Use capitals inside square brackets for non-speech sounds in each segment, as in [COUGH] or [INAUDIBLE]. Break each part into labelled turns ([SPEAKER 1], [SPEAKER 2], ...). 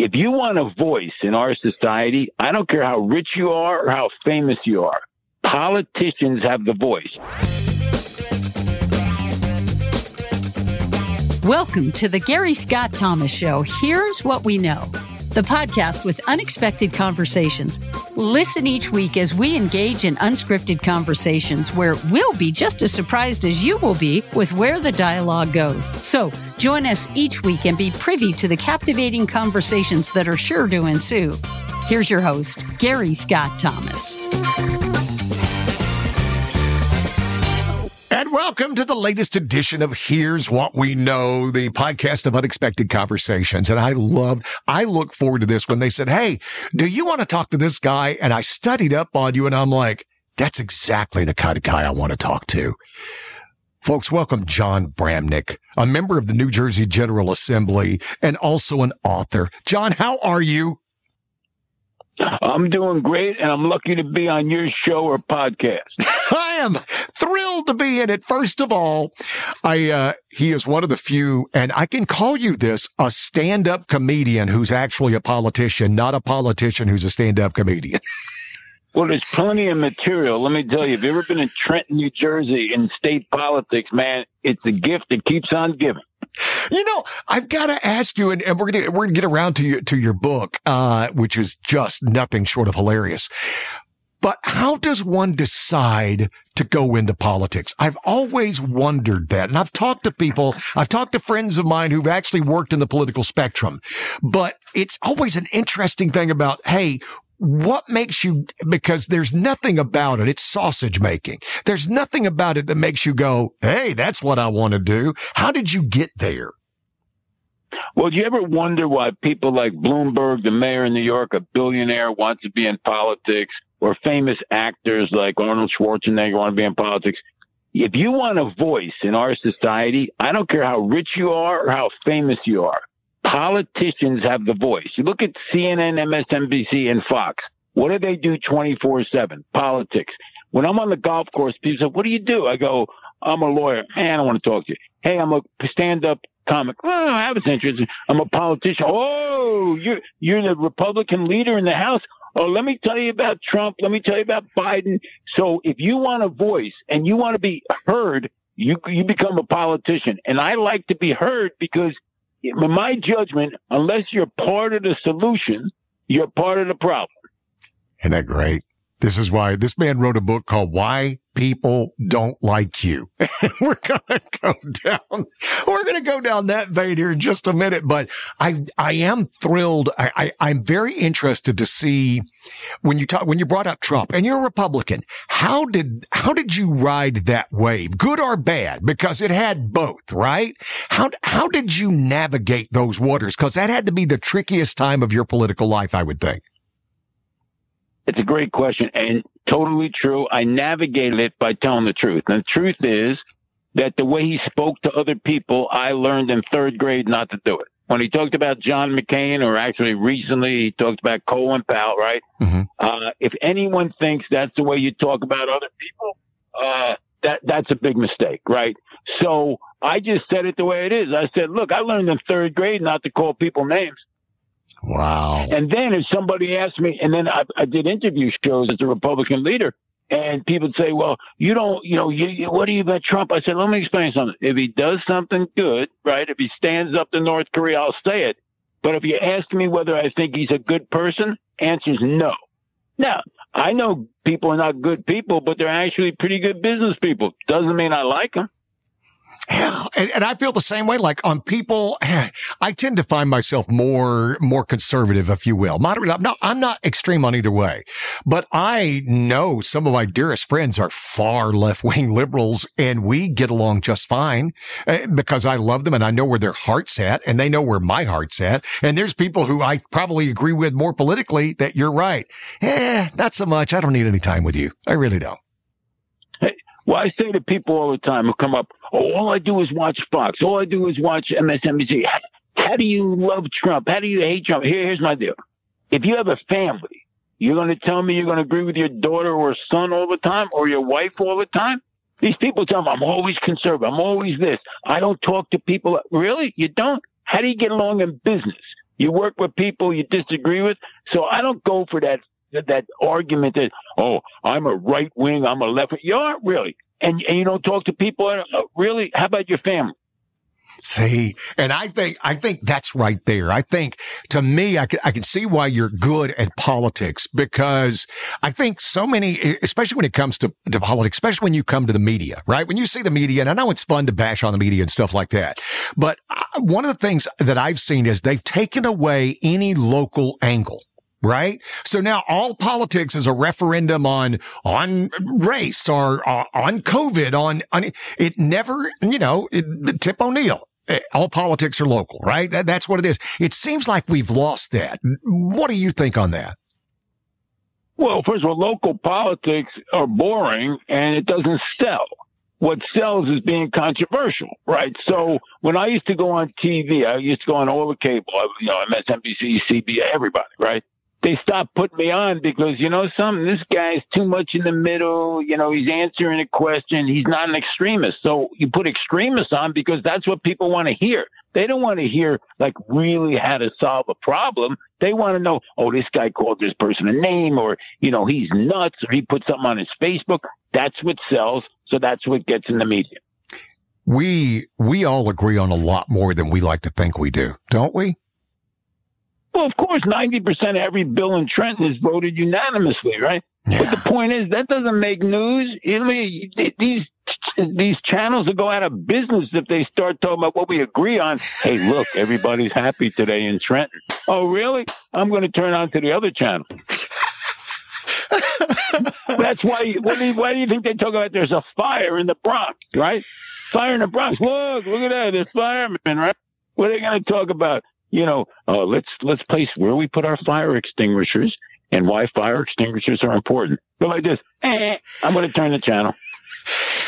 [SPEAKER 1] If you want a voice in our society, I don't care how rich you are or how famous you are, politicians have the voice.
[SPEAKER 2] Welcome to the Gary Scott Thomas Show. Here's what we know the podcast with unexpected conversations. Listen each week as we engage in unscripted conversations where we'll be just as surprised as you will be with where the dialogue goes. So join us each week and be privy to the captivating conversations that are sure to ensue. Here's your host, Gary Scott Thomas.
[SPEAKER 3] And welcome to the latest edition of Here's What We Know, the podcast of unexpected conversations. And I love, I look forward to this when they said, Hey, do you want to talk to this guy? And I studied up on you and I'm like, that's exactly the kind of guy I want to talk to. Folks, welcome Jon Bramnick, a member of the New Jersey General Assembly and also an author. Jon, how are you?
[SPEAKER 1] I'm doing great, and I'm lucky to be on your show or podcast. [LAUGHS]
[SPEAKER 3] I am thrilled to be in it. First of all, I uh, he is one of the few, and I can call you this a stand-up comedian who's actually a politician, not a politician who's a stand-up comedian. [LAUGHS]
[SPEAKER 1] Well, there's plenty of material. Let me tell you, if you've ever been in Trenton, New Jersey, in state politics, man, it's a gift that keeps on giving.
[SPEAKER 3] You know, I've got to ask you, and, and, we're gonna we're gonna get around to your to your book, uh, which is just nothing short of hilarious. But how does one decide to go into politics? I've always wondered that. And I've talked to people, I've talked to friends of mine who've actually worked in the political spectrum, but it's always an interesting thing about, hey, what makes you, because there's nothing about it. It's sausage making. There's nothing about it that makes you go, Hey, that's what I want to do. How did you get there?
[SPEAKER 1] Well, do you ever wonder why people like Bloomberg, the mayor in New York, a billionaire, wants to be in politics, or famous actors like Arnold Schwarzenegger want to be in politics? If you want a voice in our society, I don't care how rich you are or how famous you are politicians have the voice. You look at CNN, MSNBC, and Fox. What do they do 24 7? Politics. When I'm on the golf course, people say, What do you do? I go, I'm a lawyer. Hey, I want to talk to you. Hey, I'm a stand up comic. Oh, I was interested. I'm a politician. Oh, you're, you're the Republican leader in the House. Oh, let me tell you about Trump. Let me tell you about Biden. So if you want a voice and you want to be heard, you, you become a politician. And I like to be heard because in my judgment, unless you're part of the solution, you're part of the problem.
[SPEAKER 3] Isn't that great? This is why this man wrote a book called Why People Don't Like You. [LAUGHS] we're going to go down, we're going to go down that vein here in just a minute, but I, I am thrilled. I, I, am very interested to see when you talk, when you brought up Trump and you're a Republican, how did, how did you ride that wave? Good or bad? Because it had both, right? How, how did you navigate those waters? Cause that had to be the trickiest time of your political life, I would think.
[SPEAKER 1] It's a great question and totally true. I navigated it by telling the truth. And the truth is that the way he spoke to other people, I learned in third grade not to do it. When he talked about John McCain, or actually recently he talked about Colin Powell, right? Mm-hmm. Uh, if anyone thinks that's the way you talk about other people, uh, that that's a big mistake, right? So I just said it the way it is. I said, look, I learned in third grade not to call people names.
[SPEAKER 3] Wow.
[SPEAKER 1] And then if somebody asked me, and then I, I did interview shows as a Republican leader, and people say, well, you don't, you know, you, you, what do you about Trump? I said, let me explain something. If he does something good, right, if he stands up to North Korea, I'll say it. But if you ask me whether I think he's a good person, answer is no. Now, I know people are not good people, but they're actually pretty good business people. Doesn't mean I like them.
[SPEAKER 3] And, and, I feel the same way. Like on people, [SIGHS] I tend to find myself more more conservative, if you will, moderate. I'm not I'm not extreme on either way, but I know some of my dearest friends are far left wing [LAUGHS] liberals, and we get along just fine eh, because I love them and I know where their heart's at, and they know where my heart's at. And there's people who I probably agree with more politically that you're right. Eh, not so much. I don't need any time with you. I really don't.
[SPEAKER 1] Well, I say to people all the time who come up, oh, all I do is watch Fox. All I do is watch MSNBC. How, do you love Trump? How do you hate Trump? Here, here's my deal. If you have a family, you're going to tell me you're going to agree with your daughter or son all the time or your wife all the time? These people tell me I'm always conservative. I'm always this. I don't talk to people. Really? You don't? How do you get along in business? You work with people you disagree with. So I don't go for that that argument that oh I'm a right wing, I'm a left. You aren't really, and and you don't talk to people. Uh, really, how about your family?
[SPEAKER 3] See, and I think, I think that's right there. I think to me, I can, I can see why you're good at politics because I think so many, especially when it comes to, to politics, especially when you come to the media, right? When you see the media, and I know it's fun to bash on the media and stuff like that, but uh, one of the things that I've seen is they've taken away any local angle right? So now all politics is a referendum on, on race or uh, on COVID, on, on, it never, you know, it, Tip O'Neill. Eh, all politics are local, right? That, that's what it is. It seems like we've lost that. What do you think on that?
[SPEAKER 1] Well, first of all, local politics are boring and it doesn't sell. What sells is being controversial, right? So when I used to go on TV, I used to go on all the cable, you know, MSNBC, CBS, everybody, right? They stopped putting me on because you know something? This guy's too much in the middle. You know he's answering a question. He's not an extremist. So you put extremists on because that's what people want to hear. They don't want to hear like really how to solve a problem. They want to know oh this guy called this person a name or you know he's nuts or he put something on his facebook. That's what sells. So that's what gets in the media.
[SPEAKER 3] We we all agree on a lot more than we like to think we do don't we
[SPEAKER 1] well, of course, 90% of every bill in Trenton is voted unanimously, right? Yeah. But the point is, that doesn't make news. You know, these these channels will go out of business if they start talking about what we agree on. Hey, look, everybody's happy today in Trenton. Oh, really? I'm going to turn on to the other channel. That's why. What do you, why do you think they talk about? There's a fire in the Bronx, right? Fire in the Bronx. Look, look at that. There's firemen, right? What are they going to talk about? You know, uh, let's let's place where we put our fire extinguishers and why fire extinguishers are important. But like this, eh, I'm going to turn the channel.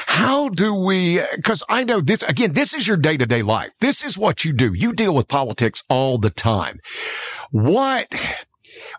[SPEAKER 3] How do we, cause I know this, again, this is your day to day life. This is what you do. You deal with politics all the time. What,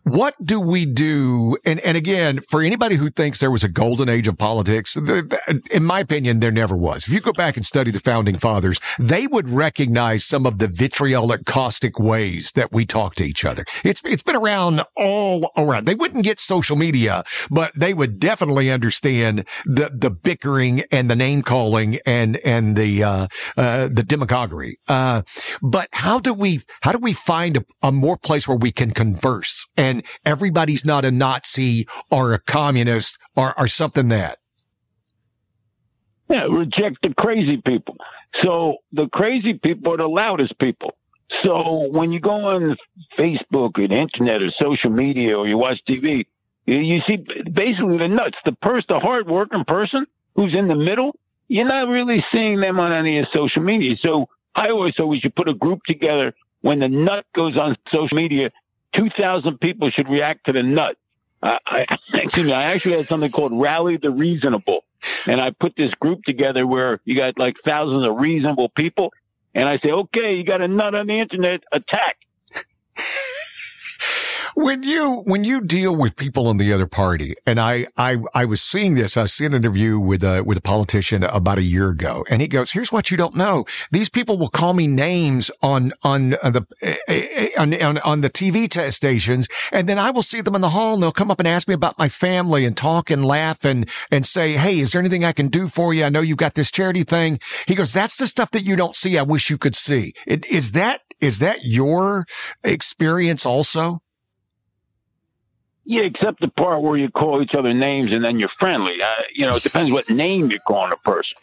[SPEAKER 3] what do we do? And, and again, for anybody who thinks there was a golden age of politics, in my opinion, there never was. If you go back and study the founding fathers, they would recognize some of the vitriolic, caustic ways that we talk to each other. It's, it's been around all around. They wouldn't get social media, but they would definitely understand the, the bickering and the name calling and, and the, uh, uh, the demagoguery. Uh, but how do we, how do we find a, a more place where we can converse and everybody's not a Nazi or a communist or, or something that.
[SPEAKER 1] Yeah, reject the crazy people. So the crazy people are the loudest people. So when you go on Facebook or the internet or social media or you watch TV, you see basically the nuts. The person, the hardworking person who's in the middle, you're not really seeing them on any of social media. So I always say we should put a group together when the nut goes on social media 2,000 people should react to the nut. I, [COUGHS] excuse me, I actually had something called Rally the Reasonable. And I put this group together where you got like thousands of reasonable people. And I say, okay, you got a nut on the internet, attack
[SPEAKER 3] when you when you deal with people on the other party, and I I I was seeing this. I see an interview with a with a politician about a year ago, and he goes, "Here's what you don't know: these people will call me names on on the eh, eh, on on, on the TV test stations, and then I will see them in the hall, and they'll come up and ask me about my family and talk and laugh and and say, "Hey, is there anything I can do for you? I know you've got this charity thing." He goes, "That's the stuff that you don't see. I wish you could see." It, is that is that your experience also?
[SPEAKER 1] Yeah, except the part where you call each other names and then you're friendly. Uh, you know, it depends what name you're calling a person.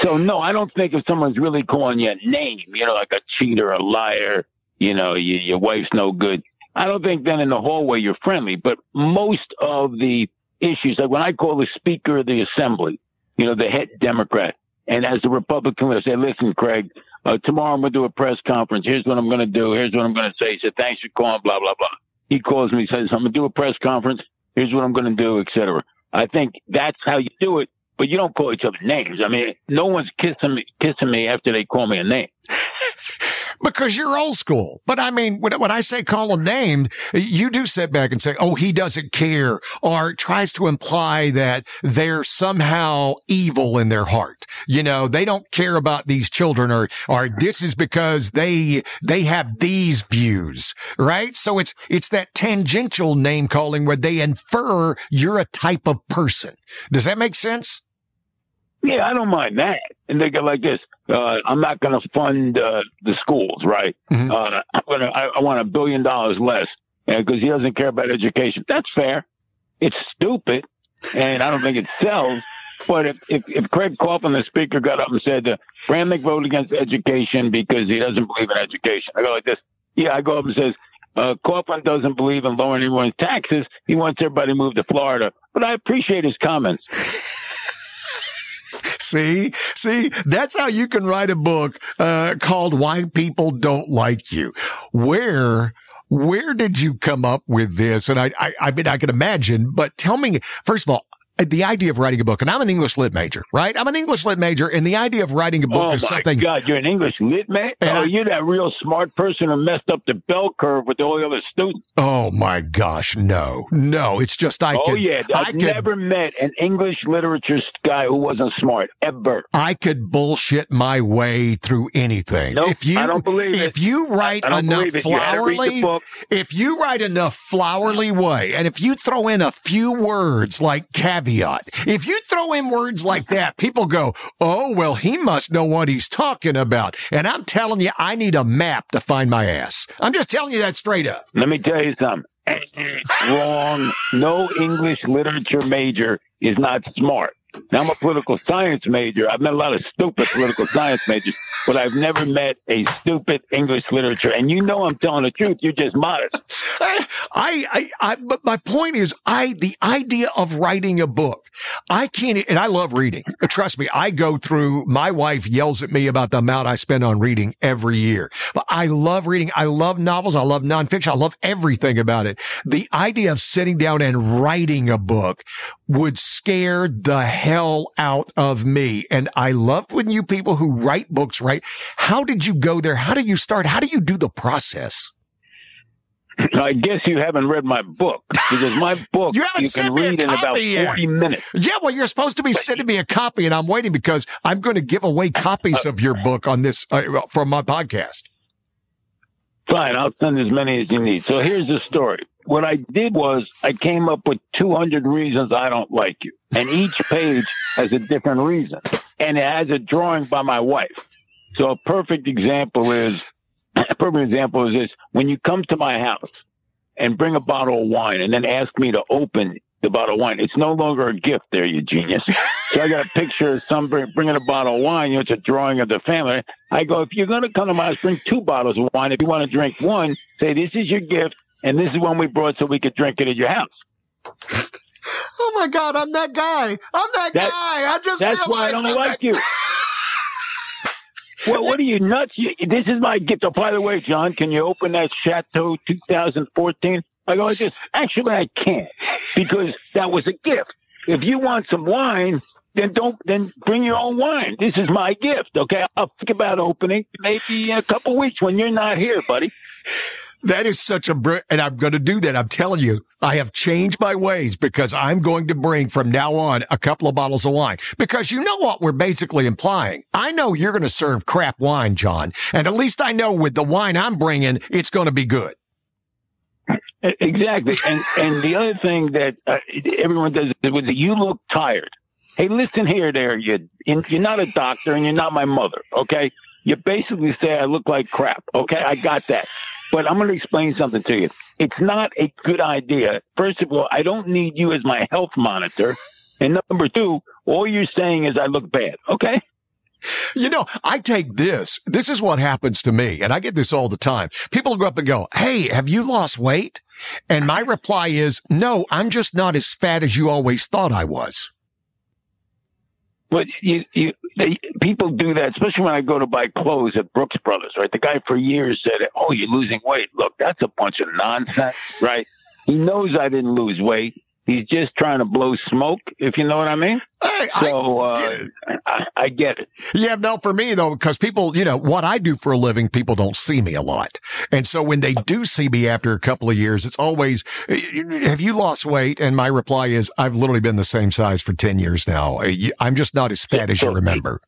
[SPEAKER 1] So no, I don't think if someone's really calling you a name, you know, like a cheater, a liar, you know, you, your wife's no good. I don't think then in the hallway you're friendly. But most of the issues, like when I call the Speaker of the Assembly, you know, the head Democrat, and as a Republican, I say, listen, Craig, uh, tomorrow I'm going to do a press conference. Here's what I'm going to do. Here's what I'm going to say. He said, thanks for calling, blah, blah, blah. He calls me, says, I'm going to do a press conference. Here's what I'm going to do, etc. I think that's how you do it, but you don't call each other names. I mean, no one's kissing me, kissing me after they call me a name.
[SPEAKER 3] Because you're old school. But I mean, when, when I say call them named, you do sit back and say, oh, he doesn't care or tries to imply that they're somehow evil in their heart. You know, they don't care about these children or, or this is because they, they have these views, right? So it's, it's that tangential name calling where they infer you're a type of person. Does that make sense?
[SPEAKER 1] Yeah, I don't mind that. And they go like this: uh, I'm not going to fund uh, the schools, right? Mm-hmm. Uh, I'm gonna, I, I, want a billion dollars less because he doesn't care about education. That's fair. It's stupid, and I don't think it sells. But if, if, if Craig Coughlin, the speaker, got up and said, uh, Bramnick voted against education because he doesn't believe in education, I go like this. Yeah, I go up and says, uh, Coughlin doesn't believe in lowering anyone's taxes. He wants everybody to move to Florida. But I appreciate his comments.
[SPEAKER 3] See, see, that's how you can write a book uh, called "Why People Don't Like You." Where where did you come up with this? And I, I, I mean, I can imagine, but tell me, first of all, Uh, the idea of writing a book, and I'm an English lit major, right? I'm an English lit major, and the idea of writing a book
[SPEAKER 1] oh
[SPEAKER 3] is something.
[SPEAKER 1] God, you're an English lit major? Oh, I, you're that real smart person who messed up the bell curve with all the other students.
[SPEAKER 3] Oh my gosh, no, no, it's just I.
[SPEAKER 1] Oh
[SPEAKER 3] could,
[SPEAKER 1] yeah, I've I could, never met an English literature guy who wasn't smart ever.
[SPEAKER 3] I could bullshit my way through anything.
[SPEAKER 1] Nope, if you, I don't believe
[SPEAKER 3] if
[SPEAKER 1] it.
[SPEAKER 3] you write enough flowery, you if you write enough flowery way, and if you throw in a few words like caveat, if you throw in words like that, people go, oh, well, he must know what he's talking about. And I'm telling you, I need a map to find my ass. I'm just telling you that straight up.
[SPEAKER 1] Let me tell you something. [LAUGHS] Wrong. No English literature major is not smart. Now, I'm a political science major. I've met a lot of stupid political science majors, but I've never met a stupid English literature. And you know I'm telling the truth. You're just modest. [LAUGHS]
[SPEAKER 3] I, I, I, but my point is, I, the idea of writing a book, I can't, and I love reading. Trust me, I go through, my wife yells at me about the amount I spend on reading every year, but I love reading. I love novels. I love nonfiction. I love everything about it. The idea of sitting down and writing a book would scare the hell out of me. And I love when you people who write books write. How did you go there? How did you start? How do you do the process? [LAUGHS]
[SPEAKER 1] I guess you haven't read my book because my [LAUGHS] book you, you can read in about 40 yet. minutes.
[SPEAKER 3] Yeah, well, you're supposed to be sending me a copy, and I'm waiting because I'm going to give away [LAUGHS] copies of your book on this uh, from my podcast.
[SPEAKER 1] Fine, I'll send as many as you need. So here's the story. What I did was I came up with 200 reasons I don't like you, and each page has a different reason, and it has a drawing by my wife. So a perfect example is a perfect example is this: when you come to my house and bring a bottle of wine, and then ask me to open the bottle of wine, it's no longer a gift. There, you genius. so I got a picture of some bringing a bottle of wine. You know, it's a drawing of the family. I go, if you're going to come to my house, bring two bottles of wine. If you want to drink one, say this is your gift, and this is one we brought so we could drink it at your house. [LAUGHS]
[SPEAKER 3] Oh my God, I'm that guy. I'm that, that guy. I just
[SPEAKER 1] that's why I don't
[SPEAKER 3] I'm
[SPEAKER 1] like that- you. [LAUGHS] Well, what are you nuts? You, this is my gift. Oh, by the way, Jon, can you open that Chateau 2014? I go. Actually, I can't because that was a gift. If you want some wine, then don't then bring your own wine. This is my gift. Okay, I'll think about opening maybe in a couple weeks when you're not here, buddy.
[SPEAKER 3] That is such a, br- and I'm going to do that. I'm telling you, I have changed my ways because I'm going to bring from now on a couple of bottles of wine because you know what we're basically implying. I know you're going to serve crap wine, Jon. And at least I know with the wine I'm bringing, it's going to be good.
[SPEAKER 1] Exactly. And, and the other thing that uh, everyone does is with you look tired. Hey, listen here, there. You, you're not a doctor and you're not my mother. Okay. You basically say I look like crap. Okay. I got that. But I'm going to explain something to you. It's not a good idea. First of all, I don't need you as my health monitor. And number two, all you're saying is I look bad. Okay.
[SPEAKER 3] You know, I take this. This is what happens to me. And I get this all the time. People go up and go, Hey, have you lost weight? And my reply is, no, I'm just not as fat as you always thought I was.
[SPEAKER 1] But you, you, they, people do that, especially when I go to buy clothes at Brooks Brothers, right? The guy for years said, "Oh, you're losing weight." Look, that's a bunch of nonsense, [LAUGHS] right? He knows I didn't lose weight. He's just trying to blow smoke, if you know what I mean.
[SPEAKER 3] I,
[SPEAKER 1] So
[SPEAKER 3] I
[SPEAKER 1] uh,
[SPEAKER 3] get it.
[SPEAKER 1] I, I get it.
[SPEAKER 3] Yeah, no, for me though, because people, you know, what I do for a living, people don't see me a lot. And so when they do see me after a couple of years, it's always, have you lost weight? And my reply is, I've literally been the same size for 10 years now. I'm just not as fat as you remember.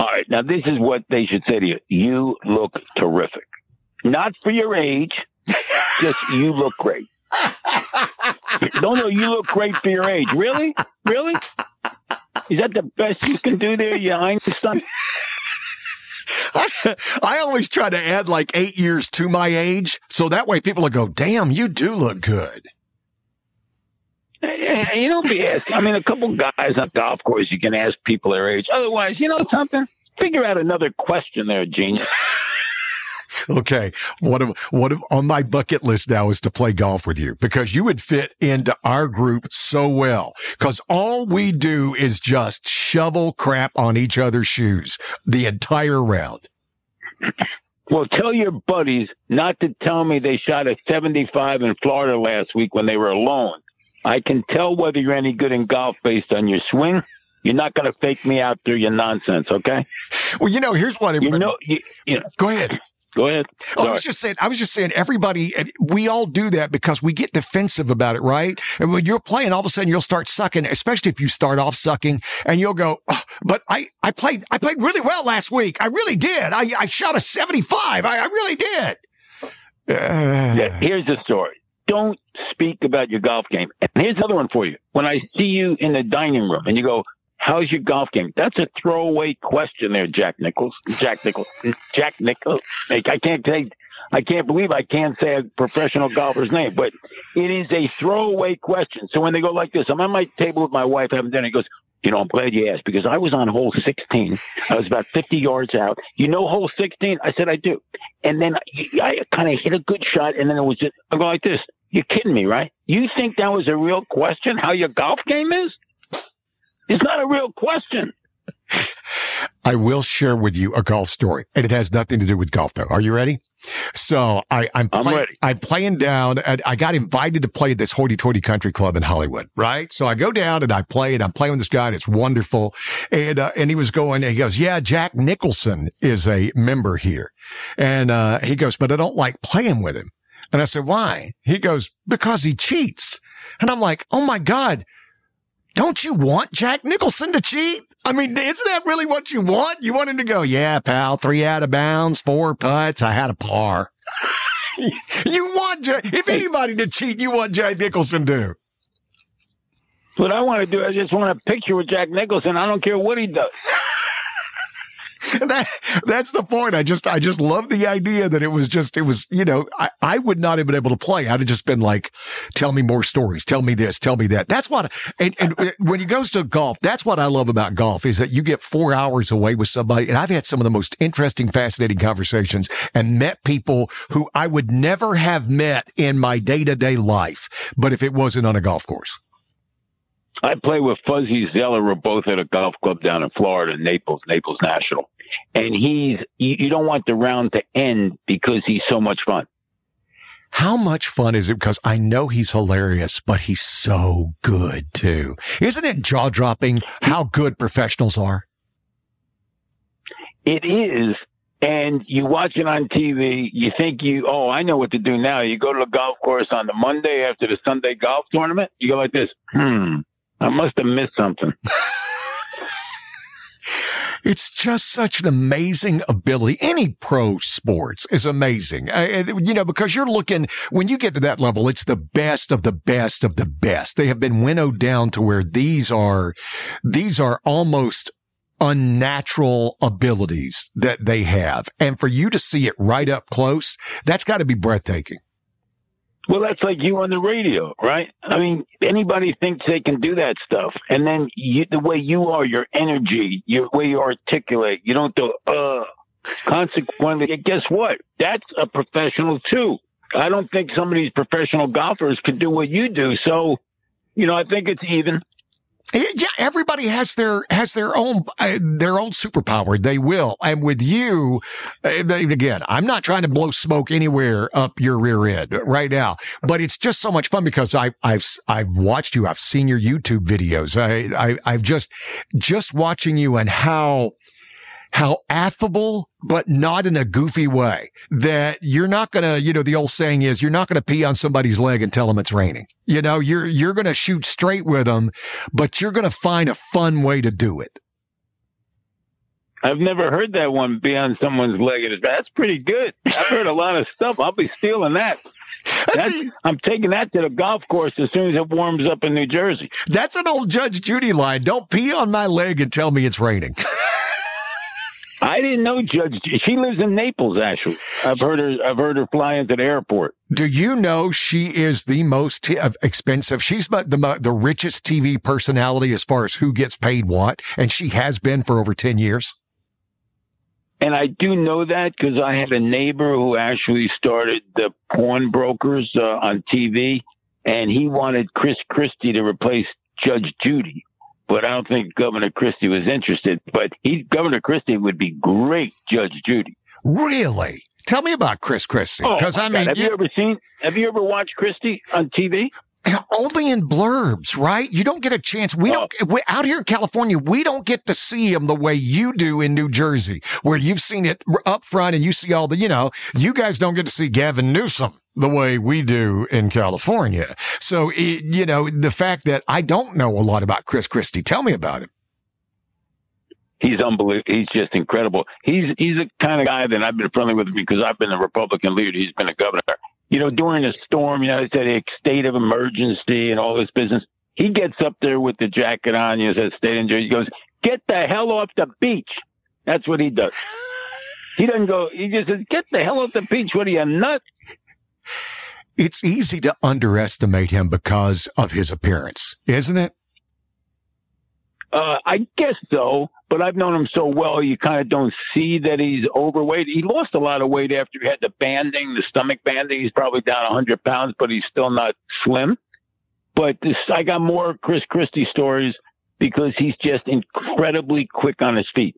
[SPEAKER 1] All right, now this is what they should say to you. You look terrific. Not for your age, just you look great. [LAUGHS] no, no, you look great for your age. Really? Really? Is that the best you can do there, you Einstein?
[SPEAKER 3] I always try to add like eight years to my age. So that way people will go, damn, you do look good.
[SPEAKER 1] You don't be asking. I mean, a couple guys on golf course, you can ask people their age. Otherwise, you know something? Figure out another question there, genius. [LAUGHS]
[SPEAKER 3] Okay. What of, what of, on my bucket list now is to play golf with you because you would fit into our group so well. Cause all we do is just shovel crap on each other's shoes the entire round.
[SPEAKER 1] Well, tell your buddies not to tell me they shot a 75 in Florida last week when they were alone. I can tell whether you're any good in golf based on your swing. You're not going to fake me out through your nonsense, okay?
[SPEAKER 3] Well, you know, here's what
[SPEAKER 1] You
[SPEAKER 3] everybody,
[SPEAKER 1] know, you, you know.
[SPEAKER 3] go ahead.
[SPEAKER 1] Go ahead.
[SPEAKER 3] Oh, I was just saying, I was just saying, everybody, we all do that because we get defensive about it, right? And when you're playing, all of a sudden you'll start sucking, especially if you start off sucking and you'll go, "Oh, but I, I played, I played really well last week. I really did. I, I shot a 75. I, I really did.
[SPEAKER 1] Yeah, uh. here's the story. Don't speak about your golf game. And here's another one for you. When I see you in the dining room and you go, How's your golf game? That's a throwaway question there, Jack Nichols. Jack Nichols. Jack Nichols. Like, I can't say, I can't believe I can't say a professional golfer's name, but it is a throwaway question. So when they go like this, I'm at my table with my wife having dinner. He goes, you know, I'm glad you asked because I was on hole 16. I was about 50 yards out. You know hole 16? I said, I do. And then I, I kind of hit a good shot, and then it was just, I go like this. You're kidding me, right? You think that was a real question, how your golf game is? It's not a real question. [LAUGHS]
[SPEAKER 3] I will share with you a golf story and it has nothing to do with golf though. Are you ready? So I, I'm,
[SPEAKER 1] I'm
[SPEAKER 3] play-
[SPEAKER 1] ready.
[SPEAKER 3] I'm playing down and I got invited to play at this hoity toity country club in Hollywood, right? So I go down and I play and I'm playing with this guy and it's wonderful. And, uh, and he was going, he goes, yeah, Jack Nicholson is a member here. And, uh, he goes, but I don't like playing with him. And I said, why? He goes, because he cheats. And I'm like, oh my God, don't you want Jack Nicholson to cheat? I mean, isn't that really what you want? You want him to go, yeah, pal, three out of bounds, four putts. I had a par. [LAUGHS] you want, Jack, if anybody to cheat, you want Jack Nicholson to.
[SPEAKER 1] What I want to do, I just want a picture with Jack Nicholson. I don't care what he does. [LAUGHS] [LAUGHS]
[SPEAKER 3] That, that's the point. I just, I just love the idea that it was just, it was, you know, I, I would not have been able to play. I'd have just been like, tell me more stories. Tell me this. Tell me that. That's what, and, and uh, when he goes to golf, that's what I love about golf is that you get four hours away with somebody. And I've had some of the most interesting, fascinating conversations and met people who I would never have met in my day to day life. But if it wasn't on a golf course.
[SPEAKER 1] I play with Fuzzy Zoeller. We're both at a golf club down in Florida, Naples, Naples National. And he's, you, you don't want the round to end because he's so much fun.
[SPEAKER 3] How much fun is it? Because I know he's hilarious, but he's so good too. Isn't it jaw dropping how good professionals are?
[SPEAKER 1] It is. And you watch it on TV, you think you, oh, I know what to do now. You go to the golf course on the Monday after the Sunday golf tournament, you go like this, hmm, I must have missed something. [LAUGHS]
[SPEAKER 3] It's just such an amazing ability. Any pro sports is amazing. Uh, you know, because you're looking, when you get to that level, it's the best of the best of the best. They have been winnowed down to where these are, these are almost unnatural abilities that they have. And for you to see it right up close, that's got to be breathtaking.
[SPEAKER 1] Well, that's like you on the radio, right? I mean, anybody thinks they can do that stuff. And then you, the way you are, your energy, your way you articulate, you don't do, uh, consequently, [LAUGHS] guess what? That's a professional too. I don't think some of these professional golfers could do what you do. So, you know, I think it's even.
[SPEAKER 3] Yeah, everybody has their has their own uh, their own superpower. They will, and with you, uh, again, I'm not trying to blow smoke anywhere up your rear end right now, but it's just so much fun because I I've I've watched you, I've seen your YouTube videos, I, I I've just just watching you and how how affable, but not in a goofy way that you're not going to, you know, the old saying is you're not going to pee on somebody's leg and tell them it's raining. You know, you're, you're going to shoot straight with them, but you're going to find a fun way to do it.
[SPEAKER 1] I've never heard that one be on someone's leg. That's pretty good. I've heard a [LAUGHS] lot of stuff. I'll be stealing that. That's, I'm taking that to the golf course as soon as it warms up in New Jersey.
[SPEAKER 3] That's an old Judge Judy line. Don't pee on my leg and tell me it's raining. [LAUGHS]
[SPEAKER 1] I didn't know Judge. She lives in Naples. Actually, I've heard her. I've heard her fly into the airport.
[SPEAKER 3] Do you know she is the most t- expensive? She's the the richest TV personality as far as who gets paid what, and she has been for over ten years.
[SPEAKER 1] And I do know that because I had a neighbor who actually started the porn brokers uh, on TV, and he wanted Chris Christie to replace Judge Judy but I don't think Governor Christie was interested. But he, Governor Christie would be great Judge Judy.
[SPEAKER 3] Really? Tell me about Chris Christie. Because
[SPEAKER 1] oh,
[SPEAKER 3] I mean,
[SPEAKER 1] have you, you ever seen? Have you ever watched Christie on TV? [CLEARS THROAT]
[SPEAKER 3] Only in blurbs, right? You don't get a chance. We oh. don't, we, out here in California, we don't get to see him the way you do in New Jersey, where you've seen it up front and you see all the, you know, you guys don't get to see Gavin Newsom the way we do in California. So, you know, the fact that I don't know a lot about Chris Christie, tell me about him.
[SPEAKER 1] He's unbelievable. He's just incredible. He's he's the kind of guy that I've been friendly with because I've been a Republican leader. He's been a governor. You know, during a storm, you know, it's a state of emergency and all this business. He gets up there with the jacket on. You know, says state of He goes, "Get the hell off the beach." That's what he does. He doesn't go. He just says, "Get the hell off the beach." What are you nuts?
[SPEAKER 3] It's easy to underestimate him because of his appearance, isn't it?
[SPEAKER 1] Uh, I guess so, but I've known him so well, you kind of don't see that he's overweight. He lost a lot of weight after he had the banding, the stomach banding. He's probably down 100 pounds, but he's still not slim. But this, I got more Chris Christie stories because he's just incredibly quick on his feet.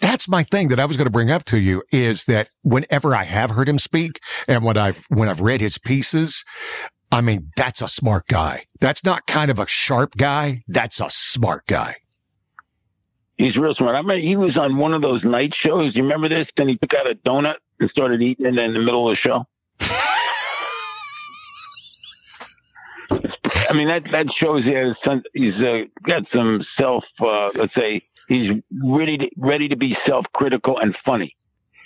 [SPEAKER 3] That's my thing that I was going to bring up to you is that whenever I have heard him speak and when I've, when I've read his pieces, I mean, that's a smart guy. That's not kind of a sharp guy. That's a smart guy.
[SPEAKER 1] He's real smart. I mean, he was on one of those night shows. You remember this? Then he took out a donut and started eating it in the middle of the show. [LAUGHS] I mean, that that shows he has some, he's uh, got some self, uh, let's say, He's ready to, ready to be self critical and funny.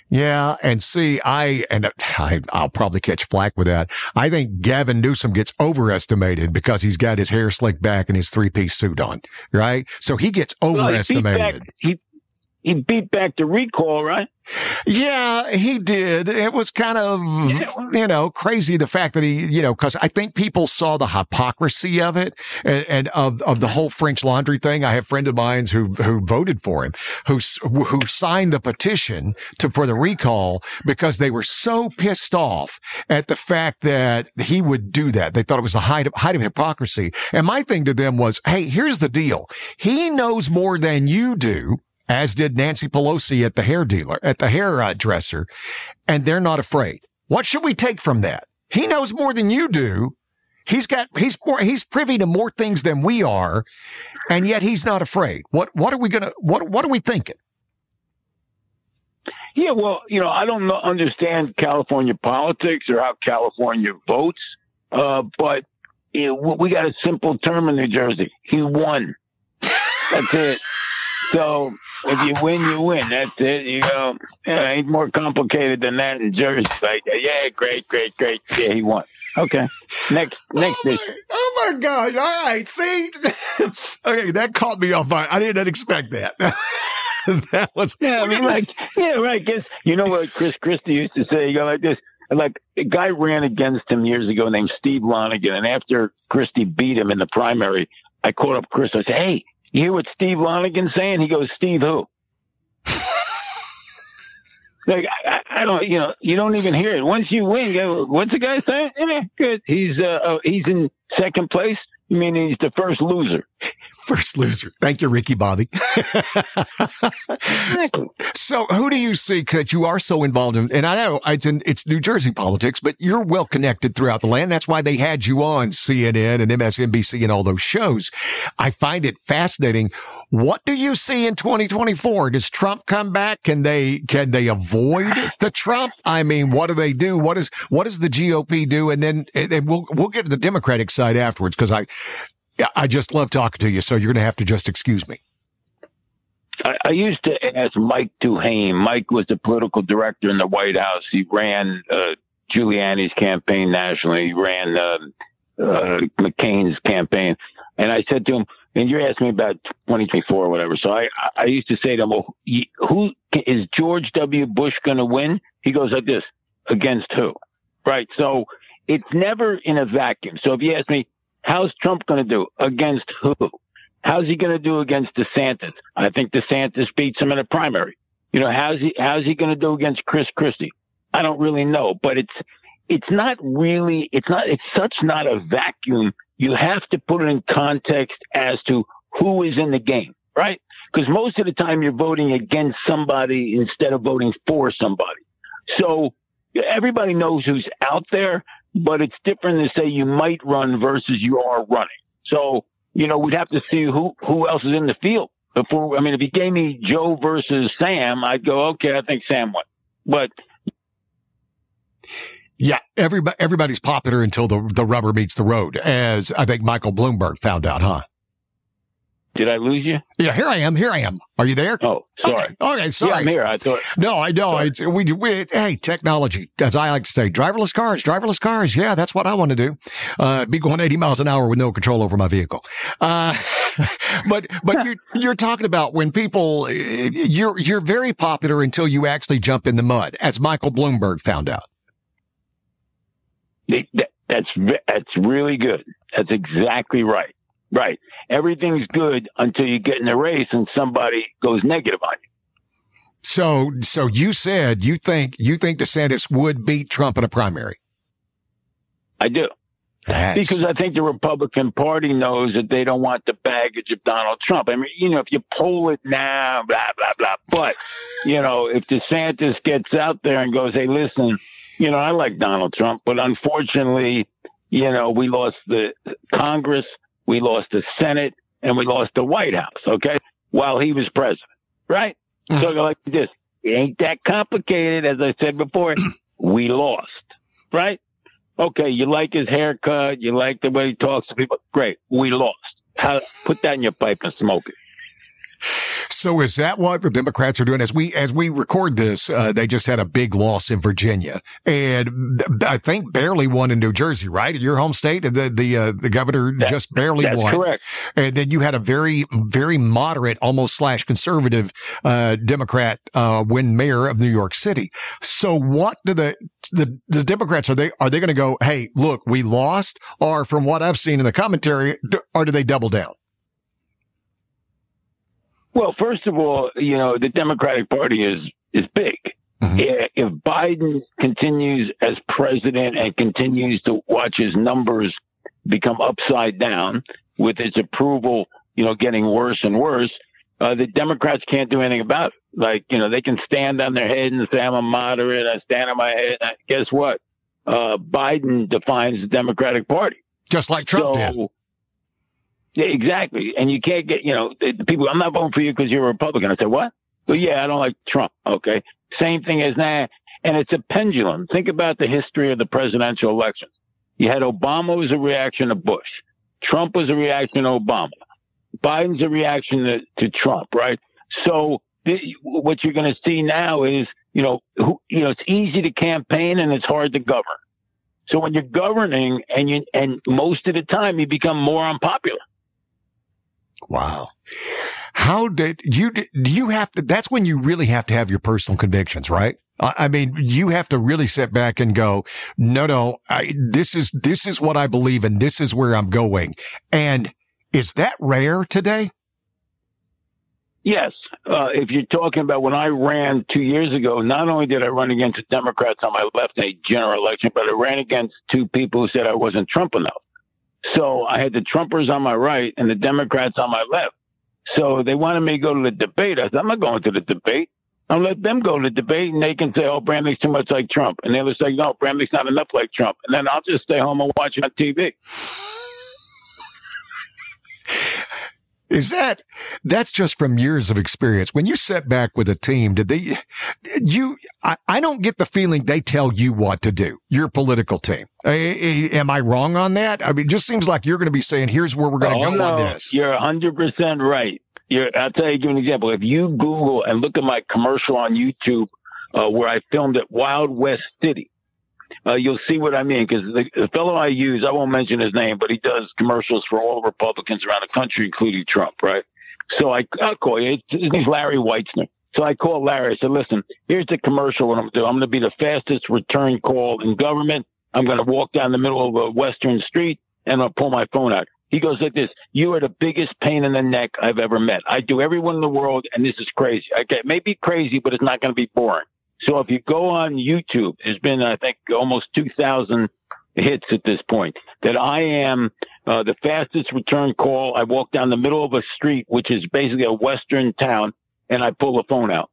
[SPEAKER 3] Yeah, and see, I and I, I'll probably catch flack with that. I think Gavin Newsom gets overestimated because he's got his hair slicked back and his three piece suit on, right? So he gets overestimated.
[SPEAKER 1] Well, he, back, he, he beat back the recall, right?
[SPEAKER 3] Yeah, he did. It was kind of, you know, crazy the fact that he, you know, cause I think people saw the hypocrisy of it and, and, of, of the whole French laundry thing. I have friends of mine who, who voted for him, who, who signed the petition to, for the recall because they were so pissed off at the fact that he would do that. They thought it was the height of, height of hypocrisy. And my thing to them was, Hey, here's the deal. He knows more than you do as did Nancy Pelosi at the hair dealer, at the hairdresser, and they're not afraid. What should we take from that? He knows more than you do. He's got, he's more, he's privy to more things than we are, and yet he's not afraid. What, what are we gonna, what, what are we thinking?
[SPEAKER 1] Yeah, well, you know, I don't understand California politics or how California votes, uh, but we got a simple term in New Jersey. He won. That's it. So if you win, you win. That's it. You. Yeah, ain't more complicated than that in Jersey. Like, yeah, great, great, great. Yeah, he won. Okay. Next, oh next
[SPEAKER 3] oh my, oh my God. All right. See? [LAUGHS] okay. That caught me off. guard. I didn't expect that. [LAUGHS] that was.
[SPEAKER 1] Yeah. [LAUGHS] I mean, like, yeah, right. Guess, you know what Chris Christie used to say? You go like this. Like a guy ran against him years ago named Steve Lonegan. And after Christie beat him in the primary, I called up Chris. I said, Hey, you hear what Steve Lonegan's saying? He goes, Steve who? [LAUGHS] like I, I, don't, you know, you don't even hear it. Once you win, go, what's the guy saying? Yeah, good. He's uh, oh, he's in Second place, you mean he's the first loser? [LAUGHS]
[SPEAKER 3] First loser. Thank you, Ricky Bobby. exactly. so, who do you see that you are so involved in? And I know it's, in, it's New Jersey politics, but you're well connected throughout the land. That's why they had you on CNN and MSNBC and all those shows. I find it fascinating. What do you see in 2024? Does Trump come back? Can they can they avoid the Trump? I mean, what do they do? What is what does the GOP do? And then and we'll we'll get to the Democratic side afterwards because I I just love talking to you. So you're going to have to just excuse me.
[SPEAKER 1] I, I, used to ask Mike DuHaime. Mike was the political director in the White House. He ran uh, Giuliani's campaign nationally. He ran uh, uh, McCain's campaign. And I said to him, and you're asking me about 2024 or whatever. So I, I used to say to him, well, who is George W. Bush going to win? He goes like this, against who? Right. So it's never in a vacuum. So if you ask me, how's Trump going to do against who? How's he going to do against DeSantis? I think DeSantis beats him in a primary. You know, how's he, how's he going to do against Chris Christie? I don't really know, but it's, it's not really, it's not, it's such not a vacuum. You have to put it in context as to who is in the game, right? Because most of the time you're voting against somebody instead of voting for somebody. So everybody knows who's out there, but it's different to say you might run versus you are running. So, you know, we'd have to see who, who else is in the field before. I mean, if you gave me Joe versus Sam, I'd go, okay, I think Sam won. But
[SPEAKER 3] yeah, everybody, everybody's popular until the, the rubber meets the road, as I think Michael Bloomberg found out, huh?
[SPEAKER 1] Did I lose you?
[SPEAKER 3] Yeah, here I am. Here I am. Are you there?
[SPEAKER 1] Oh, sorry.
[SPEAKER 3] Okay, okay sorry.
[SPEAKER 1] Yeah, I'm here. I thought.
[SPEAKER 3] No, I know. It's, we, we, hey, technology, as I like to say, driverless cars, driverless cars. Yeah, that's what I want to do. Uh, be going 80 miles an hour with no control over my vehicle. Uh, [LAUGHS] but, but you're, you're talking about when people, you're, you're very popular until you actually jump in the mud, as Michael Bloomberg found out.
[SPEAKER 1] That's, that's really good. That's exactly right. Right. Everything's good until you get in the race and somebody goes negative on you.
[SPEAKER 3] So, so you said you think you think DeSantis would beat Trump in a primary.
[SPEAKER 1] I do. That's... Because I think the Republican Party knows that they don't want the baggage of Donald Trump. I mean, you know, if you poll it now, blah, blah, blah. But, [LAUGHS] you know, if DeSantis gets out there and goes, hey, listen, you know, I like Donald Trump, but unfortunately, you know, we lost the Congress we lost the Senate, and we lost the White House, okay, while he was president, right? So uh-huh. like this, it ain't that complicated, as I said before. [CLEARS THROAT] we lost, right? Okay, you like his haircut, you like the way he talks to people. Great, we lost. How, put that in your pipe and smoke it.
[SPEAKER 3] So is that what the Democrats are doing? As we as we record this, uh, they just had a big loss in Virginia, and I think barely won in New Jersey, right? Your home state, the the uh, the governor that, just barely won.
[SPEAKER 1] Correct.
[SPEAKER 3] And then you had a very very moderate, almost slash conservative uh, Democrat uh, win mayor of New York City. So what do the the the Democrats are they are they going to go? Hey, look, we lost, or from what I've seen in the commentary, or do they double down?
[SPEAKER 1] Well, first of all, you know, the Democratic Party is is big. Mm-hmm. If Biden continues as president and continues to watch his numbers become upside down with his approval, you know, getting worse and worse, uh, the Democrats can't do anything about it. Like, you know, they can stand on their head and say, I'm a moderate. I stand on my head. guess what? Uh, Biden defines the Democratic Party.
[SPEAKER 3] Just like Trump so, did.
[SPEAKER 1] Yeah, exactly. And you can't get, you know, the people, I'm not voting for you because you're a Republican. I said, what? Well, yeah, I don't like Trump. Okay. Same thing as that. And it's a pendulum. Think about the history of the presidential elections. You had Obama was a reaction to Bush. Trump was a reaction to Obama. Biden's a reaction to, to Trump, right? So what you're going to see now is, you know, who, you know, it's easy to campaign and it's hard to govern. So when you're governing and you, and most of the time you become more unpopular.
[SPEAKER 3] Wow. How did you, do you have to, that's when you really have to have your personal convictions, right? I mean, you have to really sit back and go, no, no, I, this is, this is what I believe and this is where I'm going. And is that rare today?
[SPEAKER 1] Yes. Uh, if you're talking about when I ran two years ago, not only did I run against Democrats on my left in a general election, but I ran against two people who said I wasn't Trump enough. So I had the Trumpers on my right and the Democrats on my left. So they wanted me to go to the debate. I said, I'm not going to the debate. I'll let them go to the debate and they can say, oh, Bramnick's too much like Trump. And they'll say, no, Bramnick's not enough like Trump. And then I'll just stay home and watch it on TV.
[SPEAKER 3] Is that that's just from years of experience? When you set back with a team, did they you I, I don't get the feeling they tell you what to do. Your political team. am I wrong on that? I mean, it just seems like you're going to be saying, "Here's where we're going to oh, go no, on this."
[SPEAKER 1] You're 100 percent right. You're, I'll tell you, give an example. If you Google and look at my commercial on YouTube uh, where I filmed at Wild West City, uh, you'll see what I mean. Because the, the, fellow I use, I won't mention his name, but he does commercials for all Republicans around the country, including Trump, right? So I, I'll call you. His name's Larry Weitzner. So I called Larry. I said, listen, here's the commercial. What I'm going to do. I'm going to be the fastest return call in government. I'm going to walk down the middle of a Western street and I'll pull my phone out. He goes like this: "You are the biggest pain in the neck I've ever met. I do everyone in the world, and this is crazy. I get maybe crazy, but it's not going to be boring. So if you go on YouTube, there's been, I think, almost 2,000 hits at this point. That I am uh, the fastest return call. I walk down the middle of a street, which is basically a Western town, and I pull the phone out.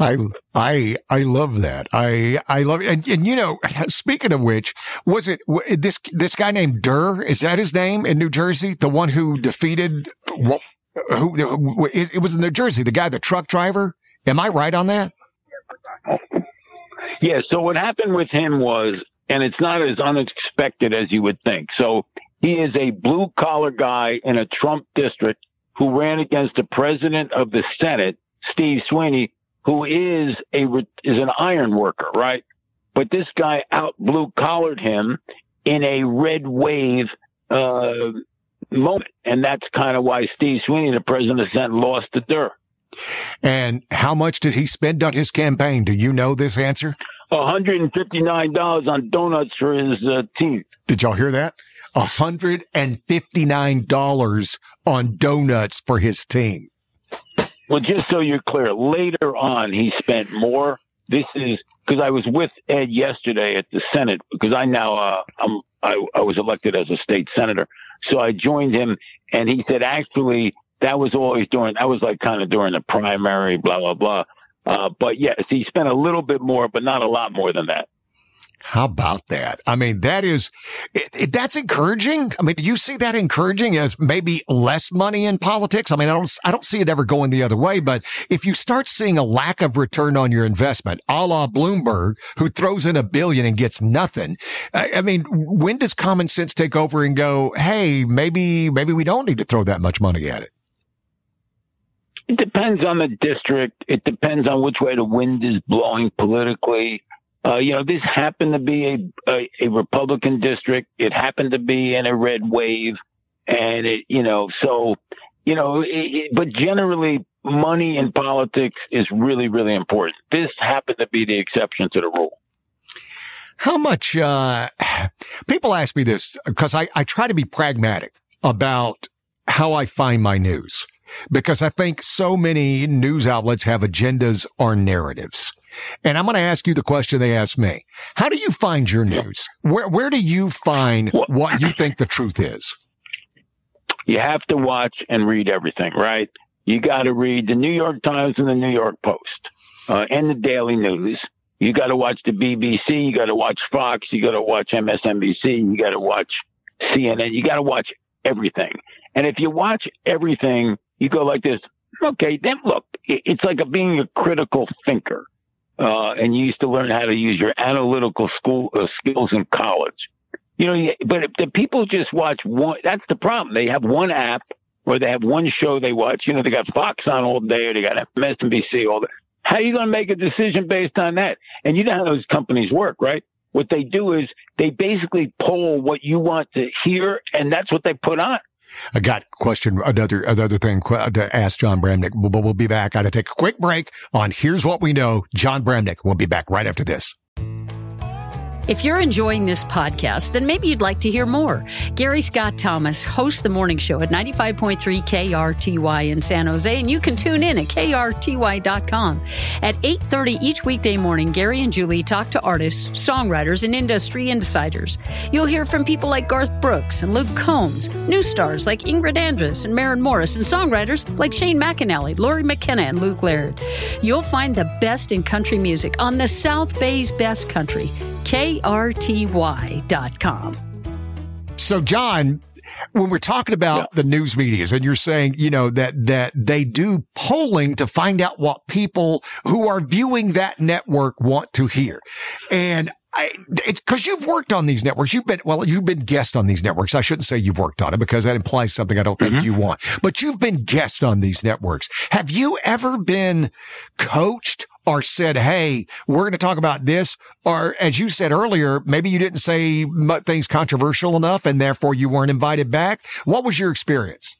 [SPEAKER 3] I I I love that. I I love it. And, and you know, [LAUGHS] speaking of which, was it this this guy named Durr? Is that his name in New Jersey? The one who defeated who? who it was in New Jersey. The guy, the truck driver. Am I right on that?
[SPEAKER 1] Yeah. So what happened with him was, and it's not as unexpected as you would think. So he is a blue collar guy in a Trump district who ran against the president of the Senate, Steve Sweeney, who is a is an iron worker, right? But this guy out blue collared him in a red wave uh, moment, and that's kind of why Steve Sweeney, the president of the Senate, lost the Durr.
[SPEAKER 3] And how much did he spend on his campaign? Do you know this answer?
[SPEAKER 1] $159 on donuts for his uh, team.
[SPEAKER 3] Did y'all hear that? $159 on donuts for his team.
[SPEAKER 1] Well, just so you're clear, later on he spent more. This is because I was with Ed yesterday at the Senate because I now uh, I'm I, I was elected as a state senator, so I joined him, and he said actually that was always during, that was like kind of during the primary, blah, blah, blah. Uh, but yes, he spent a little bit more, but not a lot more than that.
[SPEAKER 3] How about that? I mean, that is, it, it, that's encouraging. I mean, do you see that encouraging as maybe less money in politics? I mean, I don't, I don't see it ever going the other way, but if you start seeing a lack of return on your investment, a la Bloomberg, who throws in a billion and gets nothing. I, I mean, when does common sense take over and go, Hey, maybe, maybe we don't need to throw that much money at it?
[SPEAKER 1] It depends on the district. It depends on which way the wind is blowing politically. Uh, you know, this happened to be a, a, a Republican district. It happened to be in a red wave, and it, you know, so you know, it, it, but generally, money in politics is really, really important. This happened to be the exception to the rule.
[SPEAKER 3] How much, uh, [SIGHS] people ask me this because I, I try to be pragmatic about how I find my news because I think so many news outlets have agendas or narratives. And I'm going to ask you the question they asked me. How do you find your news? Where, where do you find [CLEARS THROAT] what you think the truth is?
[SPEAKER 1] You have to watch and read everything, right? You got to read the New York Times and the New York Post uh, and the Daily News. You got to watch the BBC. You got to watch Fox. You got to watch MSNBC. You got to watch CNN. You got to watch everything. And if you watch everything, you go like this. Okay, then look, it's like a, being a critical thinker. Uh, and you used to learn how to use your analytical school uh, skills in college. You know, but the people just watch one, that's the problem. They have one app or they have one show they watch. You know, they got Fox on all day or they got MSNBC all day. How are you going to make a decision based on that? And you know how those companies work, right? What they do is they basically pull what you want to hear, and that's what they put on.
[SPEAKER 3] I got question another another thing to ask Jon Bramnick, but we'll be back. I got to take a quick break on Here's What We Know. Jon Bramnick will be back right after this.
[SPEAKER 2] If you're enjoying this podcast, then maybe you'd like to hear more. Gary Scott Thomas hosts the morning show at 95.3 KRTY in San Jose, and you can tune in at krty.com. At 8.30 each weekday morning, Gary and Julie talk to artists, songwriters, and industry insiders. You'll hear from people like Garth Brooks and Luke Combs, new stars like Ingrid Andress and Maren Morris, and songwriters like Shane McAnally, Lori McKenna, and Luke Laird. You'll find the best in country music on the South Bay's best country krty.com.
[SPEAKER 3] So, Jon, when we're talking about yeah. the news medias and you're saying, you know, that, that they do polling to find out what people who are viewing that network want to hear. And I, it's because you've worked on these networks. You've been, well, you've been guest on these networks. I shouldn't say you've worked on it because that implies something I don't think mm-hmm. you want, but you've been guest on these networks. Have you ever been coached or said, Hey, we're going to talk about this. Or as you said earlier, maybe you didn't say things controversial enough and therefore you weren't invited back. What was your experience?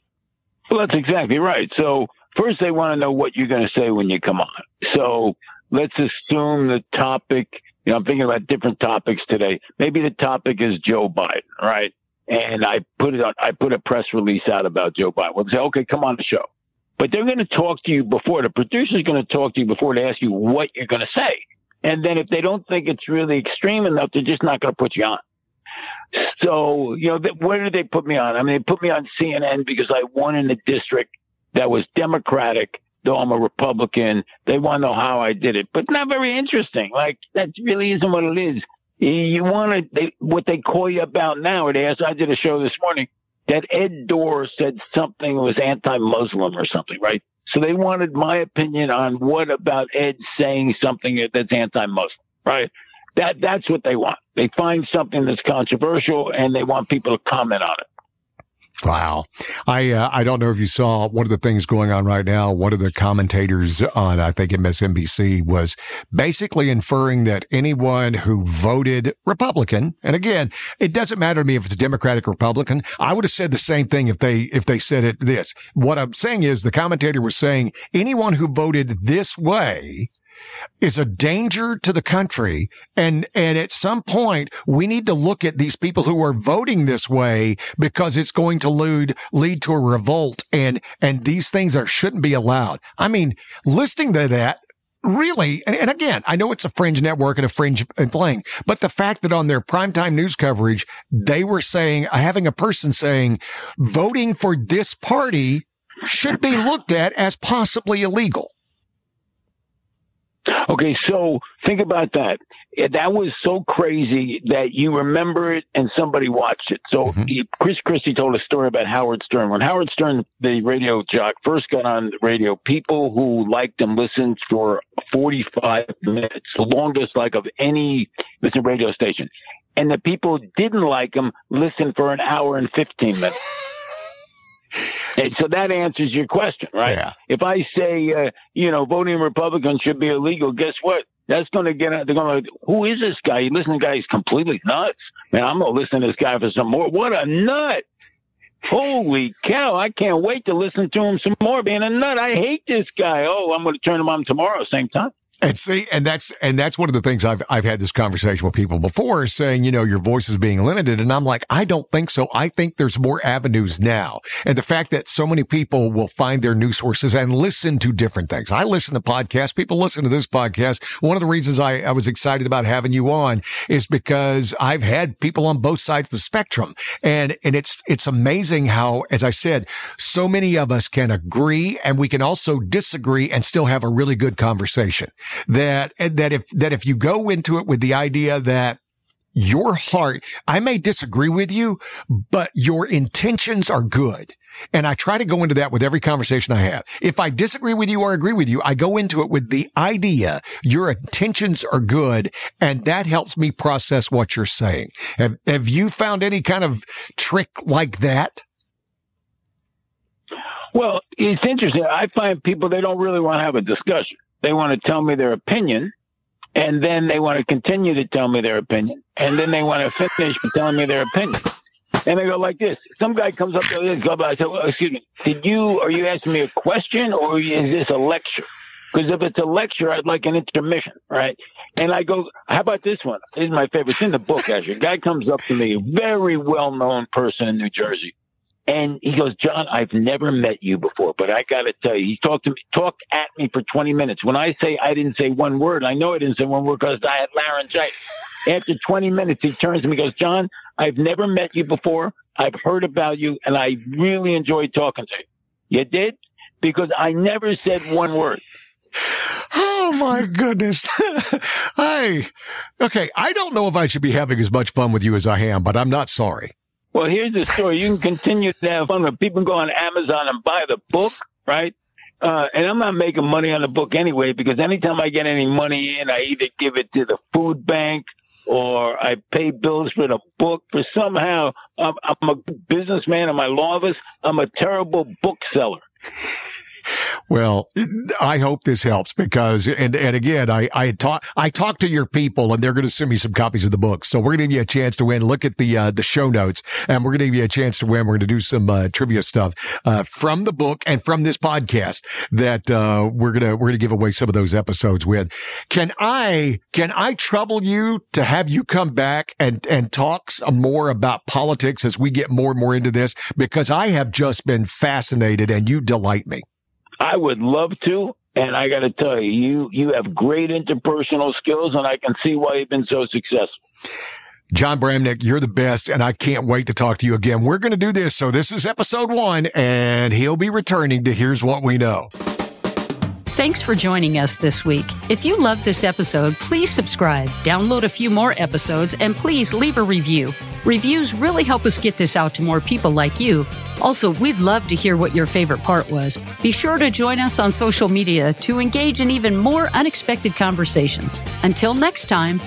[SPEAKER 1] Well, that's exactly right. So first they want to know what you're going to say when you come on. So let's assume the topic, you know, I'm thinking about different topics today. Maybe the topic is Joe Biden, right? And I put it on, I put a press release out about Joe Biden. We'll say, okay, come on the show. But they're going to talk to you before the producer's going to talk to you before they ask you what you're going to say. And then if they don't think it's really extreme enough, they're just not going to put you on. So, you know, where did they put me on? I mean, they put me on CNN because I won in a district that was Democratic, though I'm a Republican. They want to know how I did it, but not very interesting. Like, that really isn't what it is. You want to, they, what they call you about now, they asked, I did a show this morning that Ed Durr said something was anti-Muslim or something, right? So they wanted my opinion on what about Ed saying something that's anti-Muslim, right? That that's what they want. They find something that's controversial and they want people to comment on it.
[SPEAKER 3] Wow. I, uh, I don't know if you saw one of the things going on right now. One of the commentators on, I think MSNBC was basically inferring that anyone who voted Republican, and again, it doesn't matter to me if it's Democratic or Republican. I would have said the same thing if they, if they said it this. What I'm saying is the commentator was saying anyone who voted this way is a danger to the country. And, and at some point, we need to look at these people who are voting this way because it's going to lead, lead to a revolt. And, and these things are, shouldn't be allowed. I mean, listening to that, really, and, and, again, I know it's a fringe network and a fringe playing, but the fact that on their primetime news coverage, they were saying, uh, having a person saying, voting for this party should be looked at as possibly illegal.
[SPEAKER 1] Okay, so think about that. That was so crazy that you remember it and somebody watched it. So mm-hmm. he, Chris Christie told a story about Howard Stern. When Howard Stern, the radio jock, first got on the radio, people who liked him listened for 45 minutes, the longest like of any listen radio station. And the people who didn't like him listened for an hour and 15 minutes. [LAUGHS] And so that answers your question, right? Yeah. If I say, uh, you know, voting Republican should be illegal, guess what? That's going to get out. They're going to, who is this guy? You listen to guy, he's completely nuts. Man, I'm going to listen to this guy for some more. What a nut. Holy cow. I can't wait to listen to him some more being a nut. I hate this guy. Oh, I'm going to turn him on tomorrow, same time.
[SPEAKER 3] And see, and that's, and that's one of the things I've, I've had this conversation with people before saying, you know, your voice is being limited. And I'm like, I don't think so. I think there's more avenues now. And the fact that so many people will find their news sources and listen to different things. I listen to podcasts. People listen to this podcast. One of the reasons I, I was excited about having you on is because I've had people on both sides of the spectrum. And, and it's, it's amazing how, as I said, so many of us can agree and we can also disagree and still have a really good conversation that, that if, that if you go into it with the idea that your heart, I may disagree with you, but your intentions are good. And I try to go into that with every conversation I have. If I disagree with you or agree with you, I go into it with the idea your intentions are good. And that helps me process what you're saying. Have, have you found any kind of trick like that?
[SPEAKER 1] Well, it's interesting. I find people, they don't really want to have a discussion. They want to tell me their opinion, and then they want to continue to tell me their opinion, and then they want to finish telling me their opinion. And they go like this. Some guy comes up to this, go by, I said, well, excuse me, did you, are you asking me a question or is this a lecture? Because if it's a lecture, I'd like an intermission, right? And I go, how about this one? This is my favorite. It's in the book, actually. A guy comes up to me, very well known person in New Jersey. And he goes, Jon, I've never met you before, but I got to tell you, he talked to me, talked at me for 20 minutes. When I say I didn't say one word, I know I didn't say one word because I had laryngitis. [LAUGHS] After 20 minutes, he turns to me and goes, Jon, I've never met you before. I've heard about you and I really enjoyed talking to you. You did? Because I never said one word. [SIGHS]
[SPEAKER 3] Oh my goodness. [LAUGHS] I, okay. I don't know if I should be having as much fun with you as I am, but I'm not sorry.
[SPEAKER 1] Well, here's the story. You can continue to have fun. People go on Amazon and buy the book, right? Uh, and I'm not making money on the book anyway because anytime I get any money in, I either give it to the food bank or I pay bills for the book. For somehow, I'm, I'm a businessman in my law office. I'm a terrible bookseller.
[SPEAKER 3] Well, I hope this helps because, and, and again, I, I talk, I talk to your people and they're going to send me some copies of the book. So we're going to give you a chance to win. Look at the, uh, the show notes and we're going to give you a chance to win. We're going to do some, uh, trivia stuff, uh, from the book and from this podcast that, uh, we're going to, we're going to give away some of those episodes with. Can I, can I trouble you to have you come back and, and talk more about politics as we get more and more into this? Because I have just been fascinated and you delight me.
[SPEAKER 1] I would love to. And I got to tell you, you you have great interpersonal skills, and I can see why you've been so successful.
[SPEAKER 3] Jon Bramnick, you're the best, and I can't wait to talk to you again. We're going to do this. So this is episode one, and he'll be returning to Here's What We Know.
[SPEAKER 2] Thanks for joining us this week. If you love this episode, please subscribe, download a few more episodes, and please leave a review. Reviews really help us get this out to more people like you. Also, we'd love to hear what your favorite part was. Be sure to join us on social media to engage in even more unexpected conversations. Until next time.